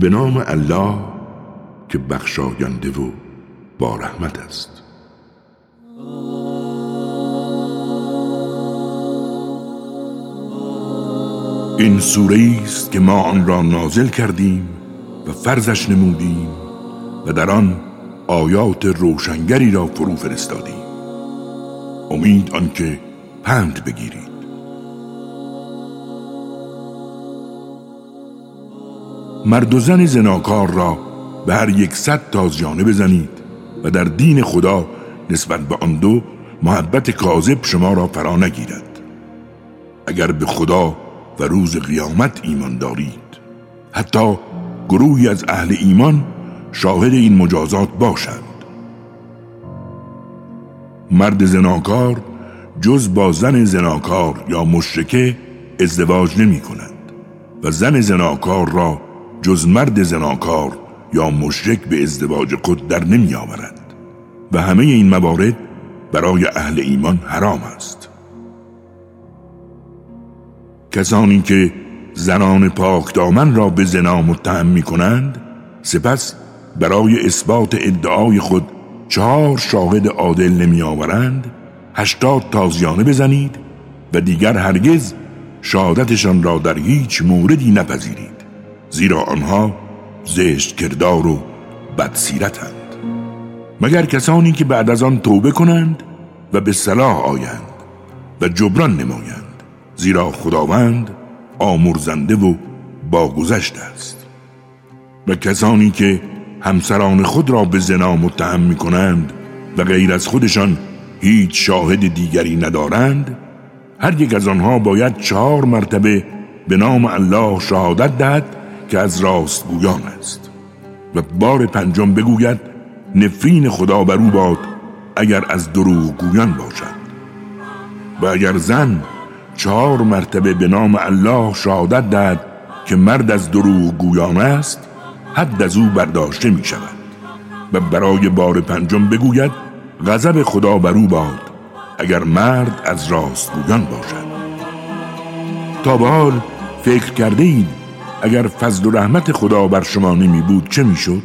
به نام الله که بخشاینده و با رحمت است. این سوره است که ما آن را نازل کردیم و فرزش نمودیم و در آن آیات روشنگری را فرو فرستادیم. امید آنکه پند بگیرید. مرد و زن زناکار را به هر یک صد تازیانه بزنید و در دین خدا نسبت به آن دو محبت کاذب شما را فرا نگیرد. اگر به خدا و روز قیامت ایمان دارید حتی گروهی از اهل ایمان شاهد این مجازات باشند. مرد زناکار جز با زن زناکار یا مشرکه ازدواج نمی کند و زن زناکار را جز مرد زناکار یا مشرک به ازدواج خود در نمی آورد. و همه این موارد برای اهل ایمان حرام است. کسانی که زنان پاک دامن را به زنا متهم می کنند سپس برای اثبات ادعای خود چهار شاهد عادل نمی آورند هشتاد تازیانه بزنید و دیگر هرگز شهادتشان را در هیچ موردی نپذیرید. زیرا آنها زشت کردار و بدسیرتند. مگر کسانی که بعد از آن توبه کنند و به صلاح آیند و جبران نمایند زیرا خداوند آمرزنده و باگذشت است. و کسانی که همسران خود را به زنا متهم می کنند و غیر از خودشان هیچ شاهد دیگری ندارند هر یک از آنها باید چهار مرتبه به نام الله شهادت دهد که از راست گویان است. و بار پنجم بگوید نفرین خدا بر او باد اگر از دروغ گویان باشد. و اگر زن چهار مرتبه به نام الله شهادت دهد که مرد از دروغ گویان است حد از او برداشته می شود. و برای بار پنجم بگوید غضب خدا بر او باد اگر مرد از راست گویان باشد. تا به حال فکر کرده اید اگر فضل و رحمت خدا بر شما نمی بود چه می شد؟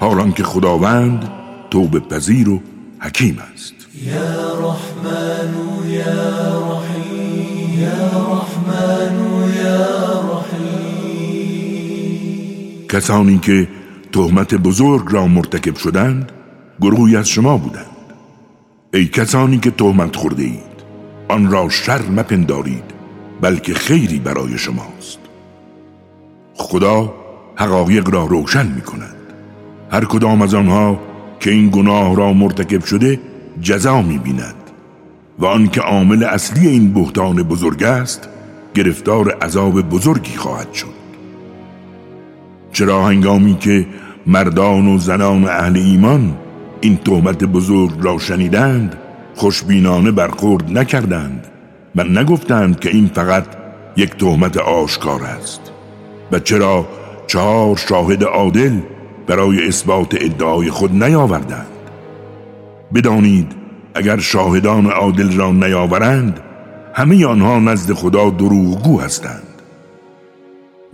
حالان که خداوند توبه پذیر و حکیم است. یا رحمن یا رحیم یا رحمن یا رحیم. کسانی که تهمت بزرگ را مرتکب شدند گروهی از شما بودند. ای کسانی که تهمت خورده اید آن را شر مپندارید بلکه خیری برای شماست. خدا حقایق را روشن می کند هر کدام از آنها که این گناه را مرتکب شده جزا می بیند و آنکه عامل اصلی این بهتان بزرگ است گرفتار عذاب بزرگی خواهد شد. چرا هنگامی که مردان و زنان اهل ایمان این تهمت بزرگ را شنیدند خوشبینانه برخورد نکردند و نگفتند که این فقط یک تهمت آشکار است؟ و چرا چهار شاهد عادل برای اثبات ادعای خود نیاوردند؟ بدانید اگر شاهدان عادل را نیاورند همه آنها نزد خدا دروغگو هستند.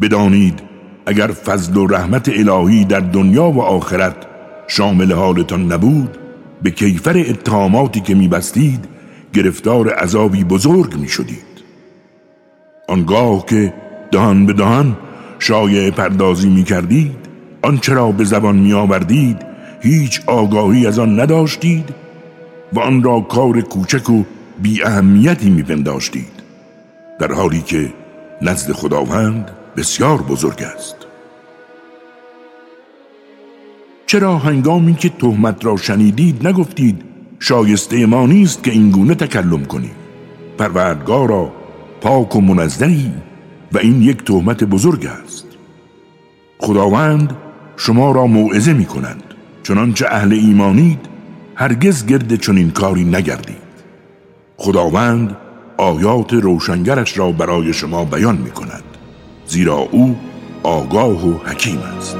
بدانید اگر فضل و رحمت الهی در دنیا و آخرت شامل حالتان نبود به کیفر اتهاماتی که میبستید گرفتار عذابی بزرگ می‌شدید. آنگاه که دهان به دهان شایع پردازی می کردید آنچه را به زبان می آوردید هیچ آگاهی از آن نداشتید و آن را کار کوچک و بی اهمیتی می پنداشتید در حالی که نزد خداوند بسیار بزرگ است. چرا هنگامی که تهمت را شنیدید نگفتید شایسته ما نیست که اینگونه تکلم کنیم؟ پروردگارا پاک و منزهی و این یک تهمت بزرگ است. خداوند شما را موعظه می کند چنانچه اهل ایمانید هرگز گرد چنین کاری نگردید. خداوند آیات روشنگرش را برای شما بیان می کند زیرا او آگاه و حکیم است.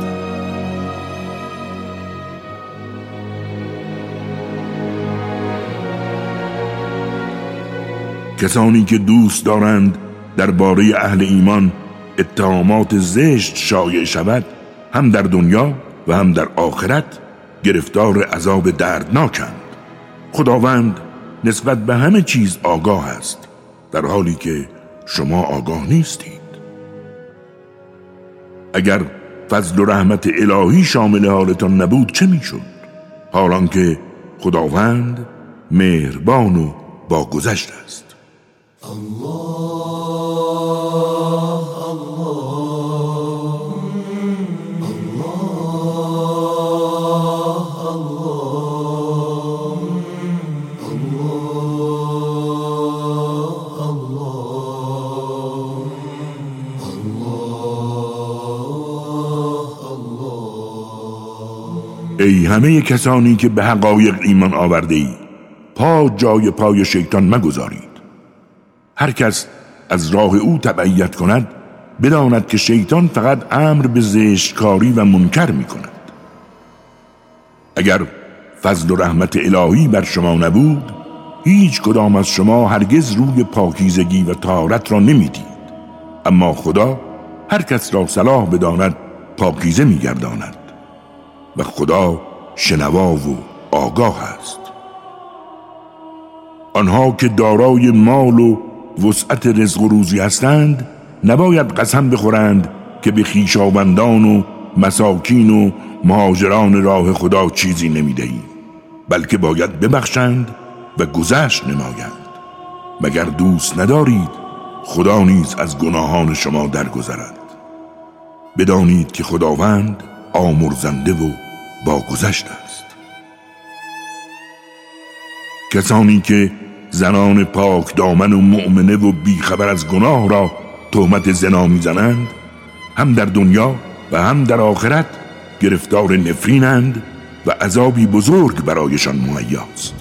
کسانی که دوست دارند درباره اهل ایمان اتهامات زشت شایع شود هم در دنیا و هم در آخرت گرفتار عذاب دردناکند. خداوند نسبت به همه چیز آگاه است در حالی که شما آگاه نیستید. اگر فضل و رحمت الهی شامل حالتان نبود چه می‌شد؟ حالان که خداوند مهربان و با گذشت است. ای همه کسانی که به حقایق ایمان آورده ای پا جای پای شیطان مگذارید. هر کس از راه او تبعیت کند بداند که شیطان فقط امر به زشتکاری و منکر می کند اگر فضل و رحمت الهی بر شما نبود هیچ کدام از شما هرگز روی پاکیزگی و تارت را نمی‌دید. اما خدا هر کس را صلاح بداند پاکیزه میگرداند. و خدا شنوا و آگاه است. آنها که دارای مال و وسعت رزق و روزی هستند نباید قسم بخورند که به خیشاوندان و مساکین و مهاجران راه خدا چیزی نمی‌دهیم بلکه باید ببخشند و گذشت نمایند. مگر دوست ندارید خدا نیز از گناهان شما درگذرد؟ بدانید که خداوند آمرزنده و با گذشت است. کسانی که زنان پاک دامن و مؤمنه و بیخبر از گناه را تهمت زنا می‌زنند هم در دنیا و هم در آخرت گرفتار نفرینند و عذابی بزرگ برایشان مهیاست.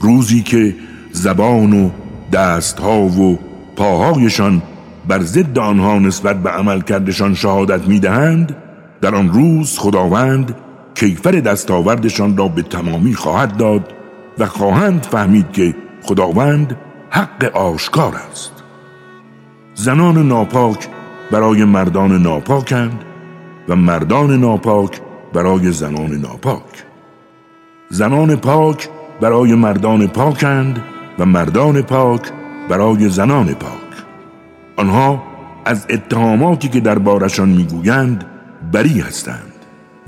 روزی که زبان و دستها و پاهایشان بر ضد آنها نسبت به عمل کردشان شهادت می‌دهند در آن روز خداوند کیفر دستاوردشان را به تمامی خواهد داد و خواهند فهمید که خداوند حق آشکار است. زنان ناپاک برای مردان ناپاکند و مردان ناپاک برای زنان ناپاک. زنان پاک برای مردان پاکند و مردان پاک برای زنان پاک. آنها از اتهاماتی که دربارشان می‌گویند بری هستند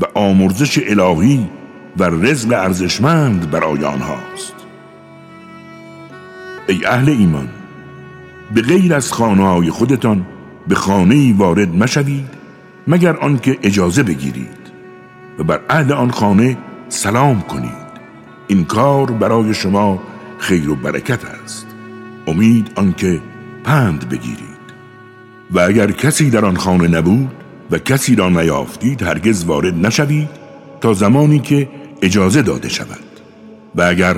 و آمرزش الهی و رزق ارزشمند برای آنهاست. ای اهل ایمان به غیر از خانه های خودتان به خانه وارد مشوید مگر آنکه اجازه بگیرید و بر اهل آن خانه سلام کنید. این کار برای شما خیر و برکت است. امید آنکه پند بگیرید. و اگر کسی در آن خانه نبود و کسی را نیافتید هرگز وارد نشوید تا زمانی که اجازه داده شود. و اگر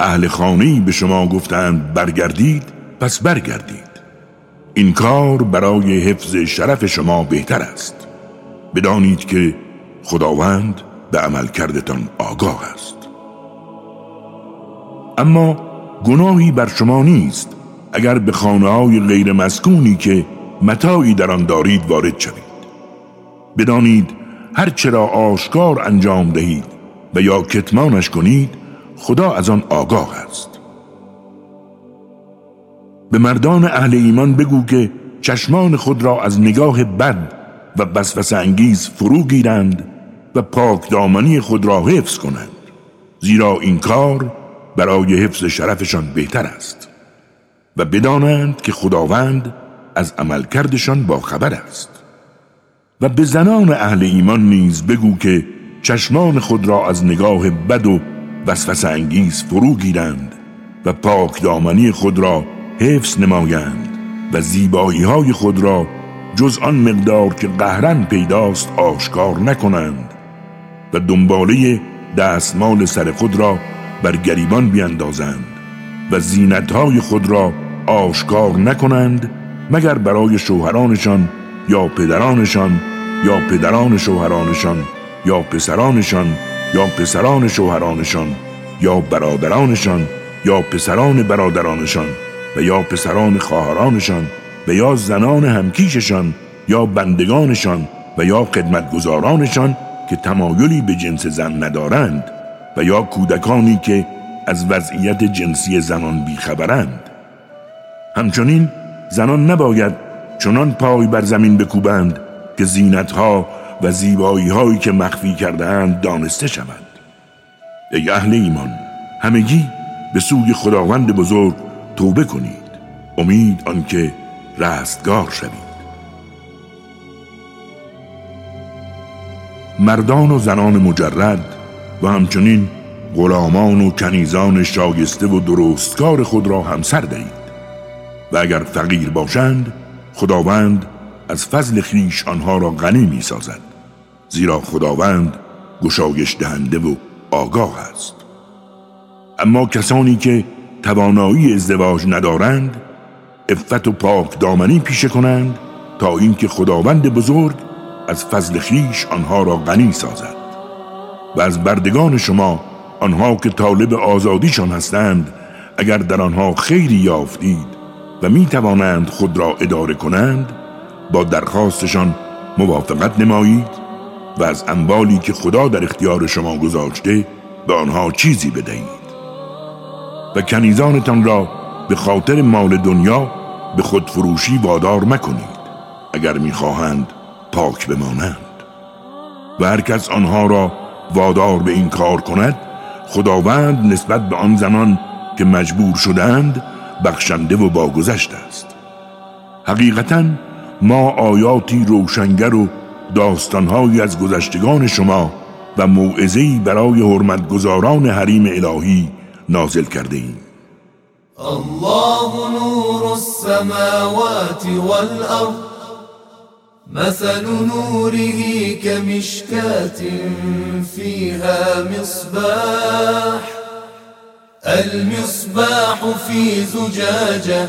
اهل خانه‌ای به شما گفتند برگردید پس برگردید. این کار برای حفظ شرف شما بهتر است. بدانید که خداوند به عمل کردتان آگاه است. اما گناهی بر شما نیست اگر به خانه های غیر مسکونی که متاعی در آن دارید وارد شوید. بدانید هر چرا آشکار انجام دهید و یا کتمانش کنید خدا از آن آگاه است. به مردان اهل ایمان بگو که چشمان خود را از نگاه بد و بسوس انگیز فرو گیرند و پاک دامنی خود را حفظ کنند زیرا این کار برای حفظ شرفشان بهتر است و بدانند که خداوند از عملکردشان با خبر است. و به زنان اهل ایمان نیز بگو که چشمان خود را از نگاه بد و وسوسه انگیز فرو گیرند و پاک دامنی خود را حفظ نمایند و زیبایی های خود را جز آن مقدار که قهرن پیداست آشکار نکنند و دنباله دستمال سر خود را بر گریبان بیندازند و زینتهای خود را آشکار نکنند مگر برای شوهرانشان یا پدرانشان یا پدران شوهرانشان یا پسرانشان یا پسران شوهرانشان یا برادرانشان یا پسران برادرانشان و یا پسران خواهرانشان و یا زنان همکیششان یا بندگانشان و یا خدمتگزارانشان که تمایلی به جنس زن ندارند و یا کودکانی که از وضعیت جنسی زنان بیخبرند. همچنین زنان نباید چنان پای بر زمین بکوبند که زینتها و زیبایی هایی که مخفی کرده اند دانسته شوند. ای اهل ایمان همگی به سوی خداوند بزرگ توبه کنید. امید آنکه رستگار شوید. مردان و زنان مجرد و همچنین غلامان و کنیزان شایسته و درستکار خود را همسر دهید. و اگر فقیر باشند خداوند از فضل خیش آنها را غنی می سازد زیرا خداوند گشایش دهنده و آگاه است. اما کسانی که توانایی ازدواج ندارند افت و پاک دامنی پیشه کنند تا اینکه خداوند بزرگ از فضل خیش آنها را غنی سازد. و از بردگان شما آنها که طالب آزادیشان هستند اگر در آنها خیری یافتید و می توانند خود را اداره کنند با درخواستشان موافقت نمایید و از اموالی که خدا در اختیار شما گذاشته به آنها چیزی بدهید. و کنیزانتان را به خاطر مال دنیا به خود فروشی وادار مکنید اگر می‌خواهند پاک بمانند. و هر کس آنها را وادار به این کار کند خداوند نسبت به آن زمان که مجبور شدند بخشنده و باگذشت است. حقیقتا ما آیاتی روشنگر و داستانهایی از گذشتگان شما و موعظه‌ای برای حرمتگزاران حریم الهی نازل کرده ایم الله نور السماوات والأرض مثل نوره كمشكاة فيها مصباح المصباح في زجاجة.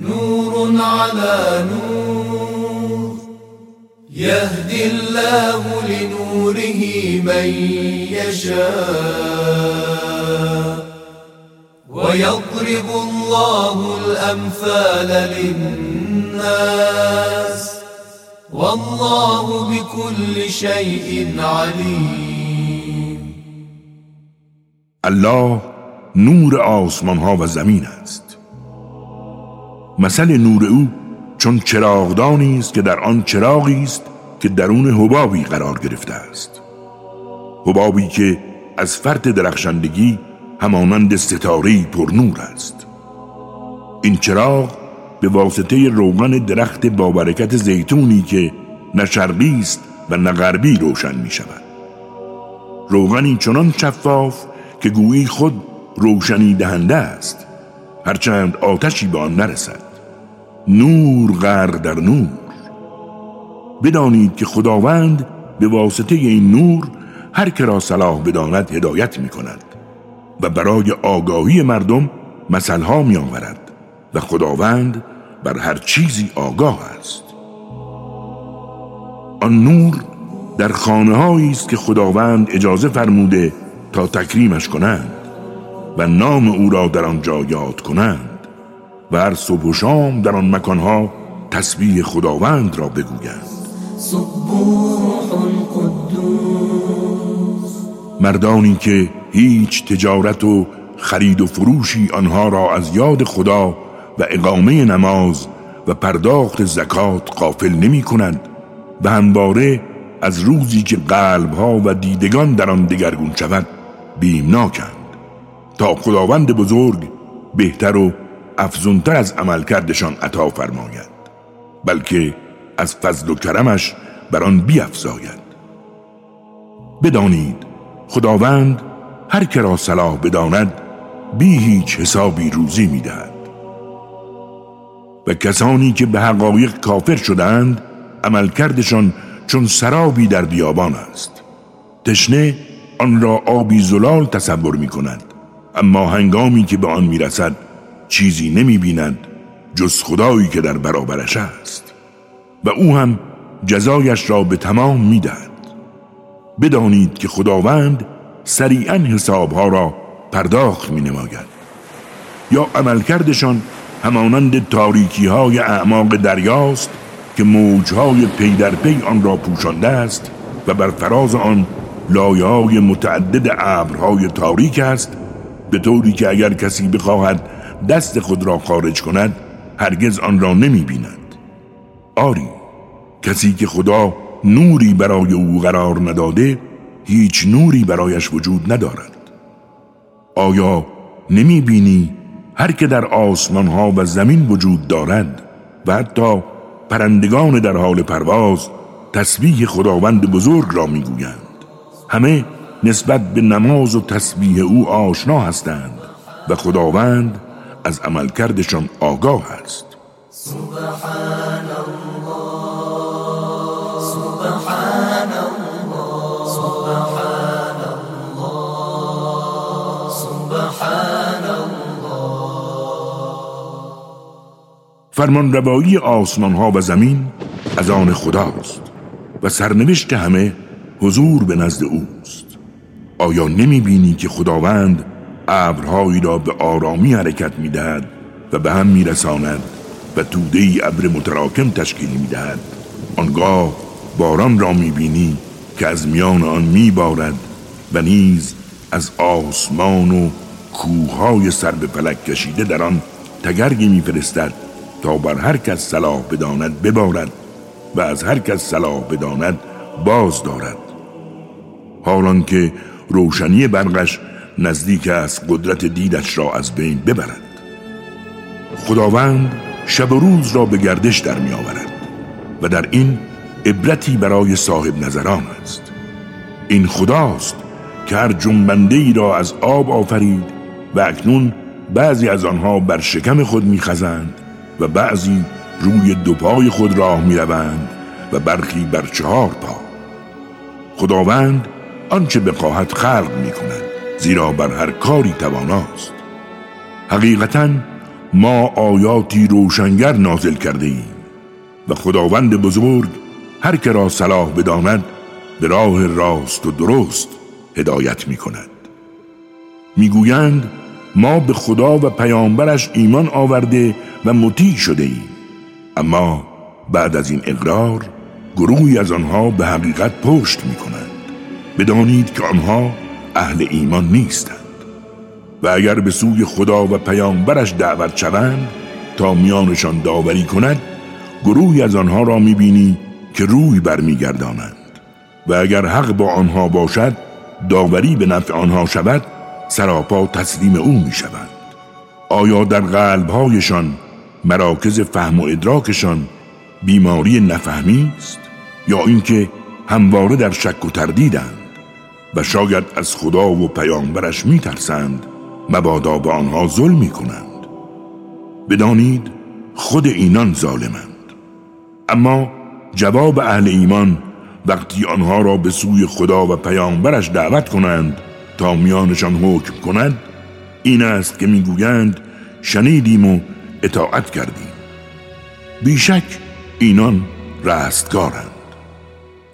نور على نور. يهدي الله لنوره من يشاء. ويضرب الله الأمثال للناس. والله بكل شيء عليم. الله نور آسمان ها و زمین است. مثل نور او چون چراغدانی است که در آن چراغی است که درون حبابی قرار گرفته است. حبابی که از فرط درخشندگی همانند ستاره پر نور است. این چراغ به واسطه روغن درخت با برکت زیتونی که نه شرقی است و نه غربی روشن می شود روغنی چنان شفاف که گویی خود روشنی دهنده است. هرچند آتشی به آن نرسد. نور غرق در نور. بدانید که خداوند به واسطه این نور هر که را صلاح بداند هدایت می کند و برای آگاهی مردم مثلها می آورد و خداوند بر هر چیزی آگاه است. آن نور در خانه است که خداوند اجازه فرموده تا تکریمش کنند و نام او را در آنجا یاد کنند. و هر صبح و شام در آن مکانها تسبیح خداوند را بگویند. مردانی که هیچ تجارت و خرید و فروشی آنها را از یاد خدا و اقامه نماز و پرداخت زکات قافل نمی کند و همواره از روزی که قلبها و دیدگان در آن دگرگون شود بیمناکند تا خداوند بزرگ بهتر و افزونتر از عملکردشان عطا فرماید بلکه از فضل و کرمش بر آن بیافزاید بدانید خداوند هر که را صلاح بداند بی هیچ حسابی روزی می‌دهد. و کسانی که به حقایق کافر شدند عملکردشان چون سرابی در بیابان است. تشنه آن را آبی زلال تصور می کند اما هنگامی که به آن می رسد چیزی نمی بیند جز خدایی که در برابرش است و او هم جزایش را به تمام می دهد. بدانید که خداوند سریعا حسابها را پرداخت می نماید یا عملکردشان همانند تاریکی های اعماق دریاست که موجهای پی در پی آن را پوشانده است و بر فراز آن لایه های متعدد ابرهای تاریک است به طوری که اگر کسی بخواهد دست خود را خارج کند هرگز آن را نمی بیند. آری کسی که خدا نوری برای او قرار نداده هیچ نوری برایش وجود ندارد. آیا نمی بینی هر که در آسمان ها و زمین وجود دارد و حتی پرندگان در حال پرواز تسبیح خداوند بزرگ را می‌گویند همه نسبت به نماز و تسبیح او آشنا هستند و خداوند از عملکردشان آگاه است. سبحان فرمان روایی آسمان ها و زمین از آن خداست و سرنوشت همه حضور به نزد اوست. آیا نمی بینی که خداوند ابرهایی را به آرامی حرکت می دهد و به هم می رساند و توده ای ابر متراکم تشکیل می دهد آنگاه باران را می بینی که از میان آن می بارد و نیز از آسمان و کوههای سر به فلک کشیده در آن تگرگی می فرستد تا بر هر کس صلاح بداند ببارد و از هر کس صلاح بداند باز دارد. حالان که روشنی برقش نزدیک است قدرت دیدش را از بین ببرد. خداوند شب و روز را به گردش در می آورد و در این عبرتی برای صاحب نظران است. این خداست که هر جنبنده ای را از آب آفرید و اکنون بعضی از آنها بر شکم خود میخزند و بعضی روی دو پای خود راه می‌روند و برخی بر چهار پا. خداوند آنچه بخواهد خلق می کند. زیرا بر هر کاری تواناست. حقیقتا ما آیاتی روشنگر نازل کرده ایم و خداوند بزرگ هر که را صلاح بداند به راه راست و درست هدایت می کند می‌گویند ما به خدا و پیامبرش ایمان آورده و مطیع شده ایم اما بعد از این اقرار گروهی از آنها به حقیقت پشت می کنند بدانید که آنها اهل ایمان نیستند. و اگر به سوی خدا و پیامبرش دعوت شوند تا میانشان داوری کند گروهی از آنها را می‌بینی که روی برمیگردانند. و اگر حق با آنها باشد داوری به نفع آنها شود سراپا تسلیم او می‌شوند. آیا در قلبهایشان مراکز فهم و ادراکشان بیماری نفهمی است؟ یا اینکه همواره در شک و تردیدند؟ و شاید از خدا و پیامبرش میترسند مبادا به آنها ظلم می کنند بدانید خود اینان ظالمند. اما جواب اهل ایمان وقتی آنها را به سوی خدا و پیامبرش دعوت کنند تا میانشان حکم کند این است که می‌گویند شنیدیم و اطاعت کردیم. بیشک اینان رستگارند.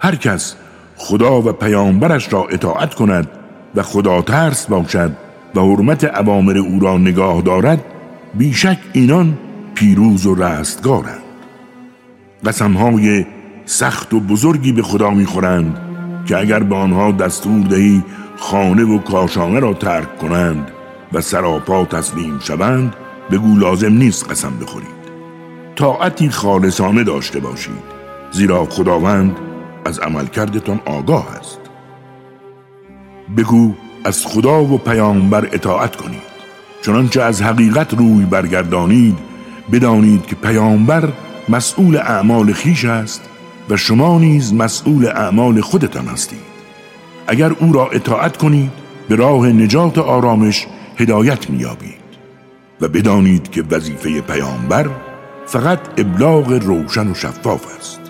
هر کس خدا و پیامبرش را اطاعت کند و خدا ترس باشد و حرمت عوامر او را نگاه دارد بیشک اینان پیروز و رستگارند. قسمهای سخت و بزرگی به خدا می‌خورند که اگر به آنها دستور دهی خانه و کاشانه را ترک کنند و سراپا تسلیم شوند بگو لازم نیست قسم بخورید. طاعتی خالصانه داشته باشید زیرا خداوند از عملکردتان آگاه است. بگو از خدا و پیامبر اطاعت کنید. چنانچه از حقیقت روی برگردانید بدانید که پیامبر مسئول اعمال خیش است و شما نیز مسئول اعمال خودتان هستید. اگر او را اطاعت کنید به راه نجات آرامش هدایت میابید و بدانید که وظیفه پیامبر فقط ابلاغ روشن و شفاف است.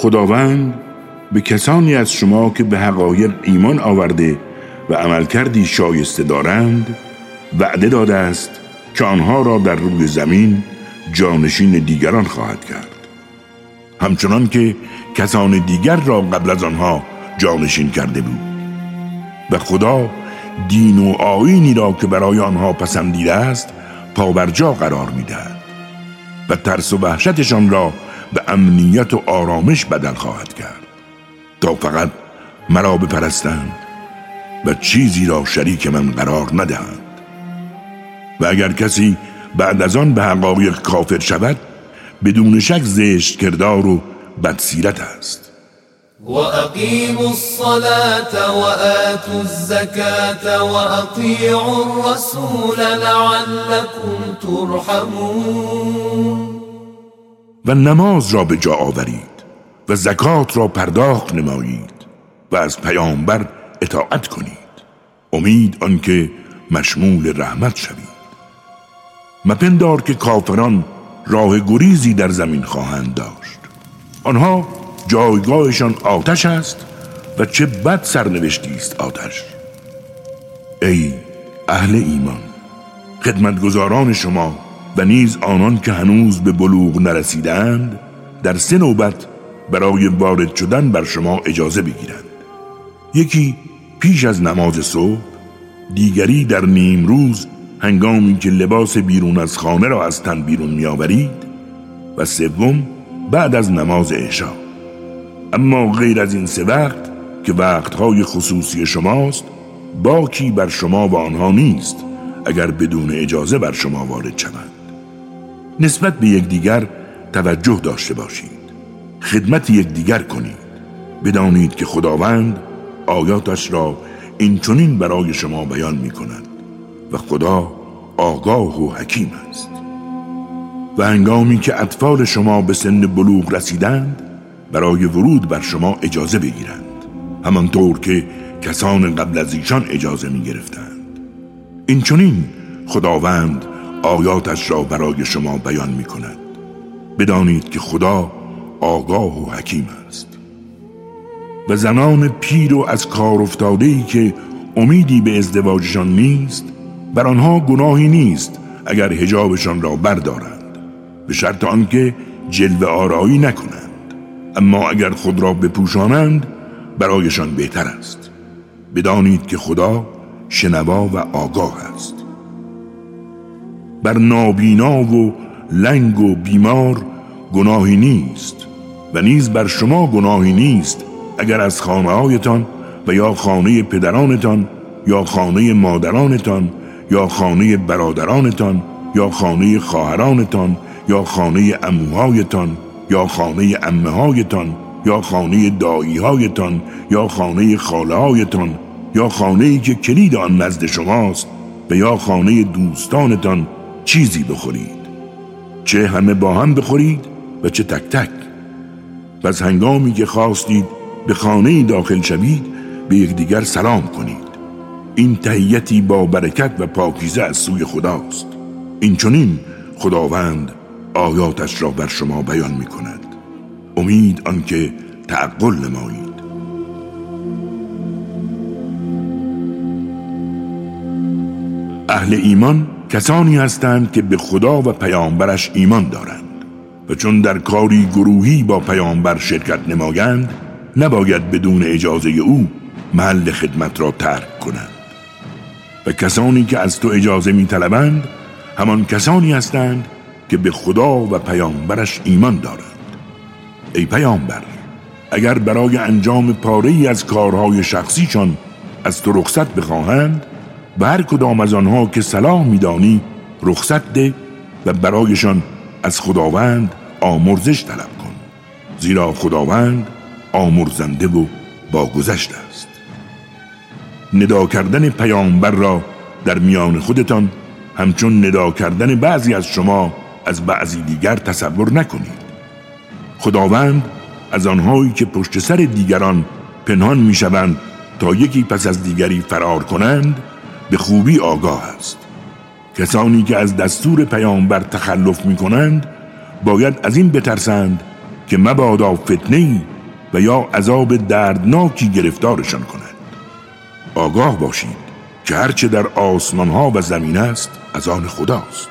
خداوند به کسانی از شما که به حقایق ایمان آورده و عملکردی شایسته دارند وعده داده است که آنها را در روی زمین جانشین دیگران خواهد کرد. همچنان که کسان دیگر را قبل از آنها جانشین کرده بود. و خدا دین و آینی را که برای آنها پسندیده است پابرجا قرار می‌دهد. و ترس و وحشتشان را به امنیت و آرامش بدل خواهد کرد. تا فقط مرا بپرستند و چیزی را شریک من قرار ندهند. و اگر کسی بعد از آن به حقایق کافر شود بدون شک زشت کردار و بدسیرت است. و اقیموا الصلاة و آتوا الزکاة و اطیعوا الرسول لعلكم ترحمون. و نماز را به جا آورید و زکات را پرداخت نمایید و از پیامبر اطاعت کنید. امید آنکه مشمول رحمت شوید. مپندار که کافران راه گریزی در زمین خواهند داشت. آنها جایگاهشان آتش است و چه بد سرنوشتی است آتش. ای اهل ایمان خدمتگزاران شما و نیز آنان که هنوز به بلوغ نرسیدند در سه نوبت برای وارد شدن بر شما اجازه بگیرند. یکی پیش از نماز صبح دیگری در نیم روز هنگامی که لباس بیرون از خانه را از تن بیرون میآورید و سوم بعد از نماز عشا. اما غیر از این سه وقت که وقتهای خصوصی شماست باکی بر شما و آنها نیست اگر بدون اجازه بر شما وارد شوند. نسبت به یکدیگر توجه داشته باشید. خدمت یکدیگر کنید. بدانید که خداوند آیاتش را این چنین برای شما بیان می کند و خدا آگاه و حکیم است. و هنگامی که اطفال شما به سن بلوغ رسیدند برای ورود بر شما اجازه بگیرند. همانطور که کسان قبل از ایشان اجازه می گرفتند این چنین خداوند آیاتش را برای شما بیان می کند بدانید که خدا آگاه و حکیم است. و زنان پیر و از کار افتاده ای که امیدی به ازدواجشان نیست بر آنها گناهی نیست اگر هجابشان را بردارند. به شرط آنکه جلوه آرایی نکنند. اما اگر خود را بپوشانند برایشان بهتر است. بدانید که خدا شنوا و آگاه است. بر نابینا و لنگ و بیمار گناهی نیست و نیز بر شما گناهی نیست اگر از خانه هایتان و یا خانه پدرانتان یا خانه مادرانتان یا خانه برادرانتان یا خانه خواهرانتان یا خانه اموهایتان یا خانه امههایتان یا خانه داییهایتان یا خانه خالههایتان یا خانه که کلید آن نزد شماست و یا خانه دوستانتان چیزی بخورید. چه همه با هم بخورید و چه تک تک. پس هنگامی که خواستید به خانه داخل شوید به یکدیگر سلام کنید. این تهیتی با برکت و پاکیزه از سوی خداست. این چنین خداوند آیاتش را بر شما بیان می کند امید آنکه تعقل نمایید. اهل ایمان کسانی هستند که به خدا و پیامبرش ایمان دارند و چون در کاری گروهی با پیامبر شرکت نمایند نباید بدون اجازه او محل خدمت را ترک کنند. و کسانی که از تو اجازه می طلبند همان کسانی هستند که به خدا و پیامبرش ایمان دارند. ای پیامبر اگر برای انجام پاره از کارهای شخصیشان از تو رخصت بخواهند و هر کدام از آنها که صلاح میدانی رخصت ده و برایشان از خداوند آمرزش طلب کن. زیرا خداوند آمرزنده و با گذشته است. ندا کردن پیامبر را در میان خودتان همچون ندا کردن بعضی از شما از بعضی دیگر تصور نکنید. خداوند از آنهایی که پشت سر دیگران پنهان می‌شوند تا یکی پس از دیگری فرار کنند به خوبی آگاه است. کسانی که از دستور پیامبر تخلف می کنند باید از این بترسند که مبادا فتنه و یا عذاب دردناکی گرفتارشان کند آگاه باشید که هرچه در آسمان ها و زمین است از آن خداست.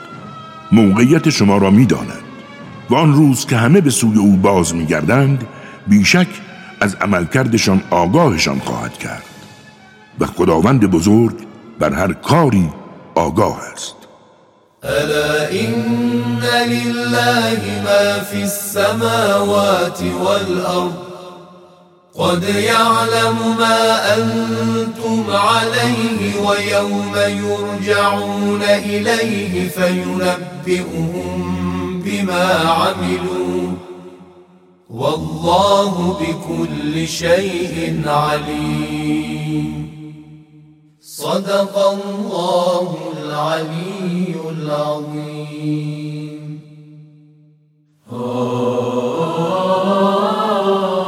موقعیت شما را می‌داند و آن روز که همه به سوی او باز میگردند بیشک از عملکردشان آگاهشان خواهد کرد. و خداوند بزرگ بر هر کاری آگاه است. الا این لله ما فی السماوات والارض قد يعلم ما أنتم عليه ويوم يرجعون إليه فينبئهم بما عملوا والله بكل شيء عليم. صدق الله العلي العظيم.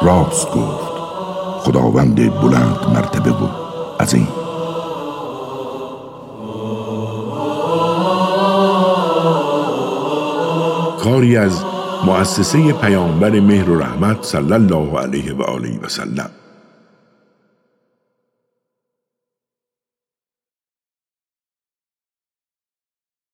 راست گفت. خداوند بلند مرتبه و این کاری از مؤسسه پیامبر مهر و رحمت صلی الله علیه و آله و سلم.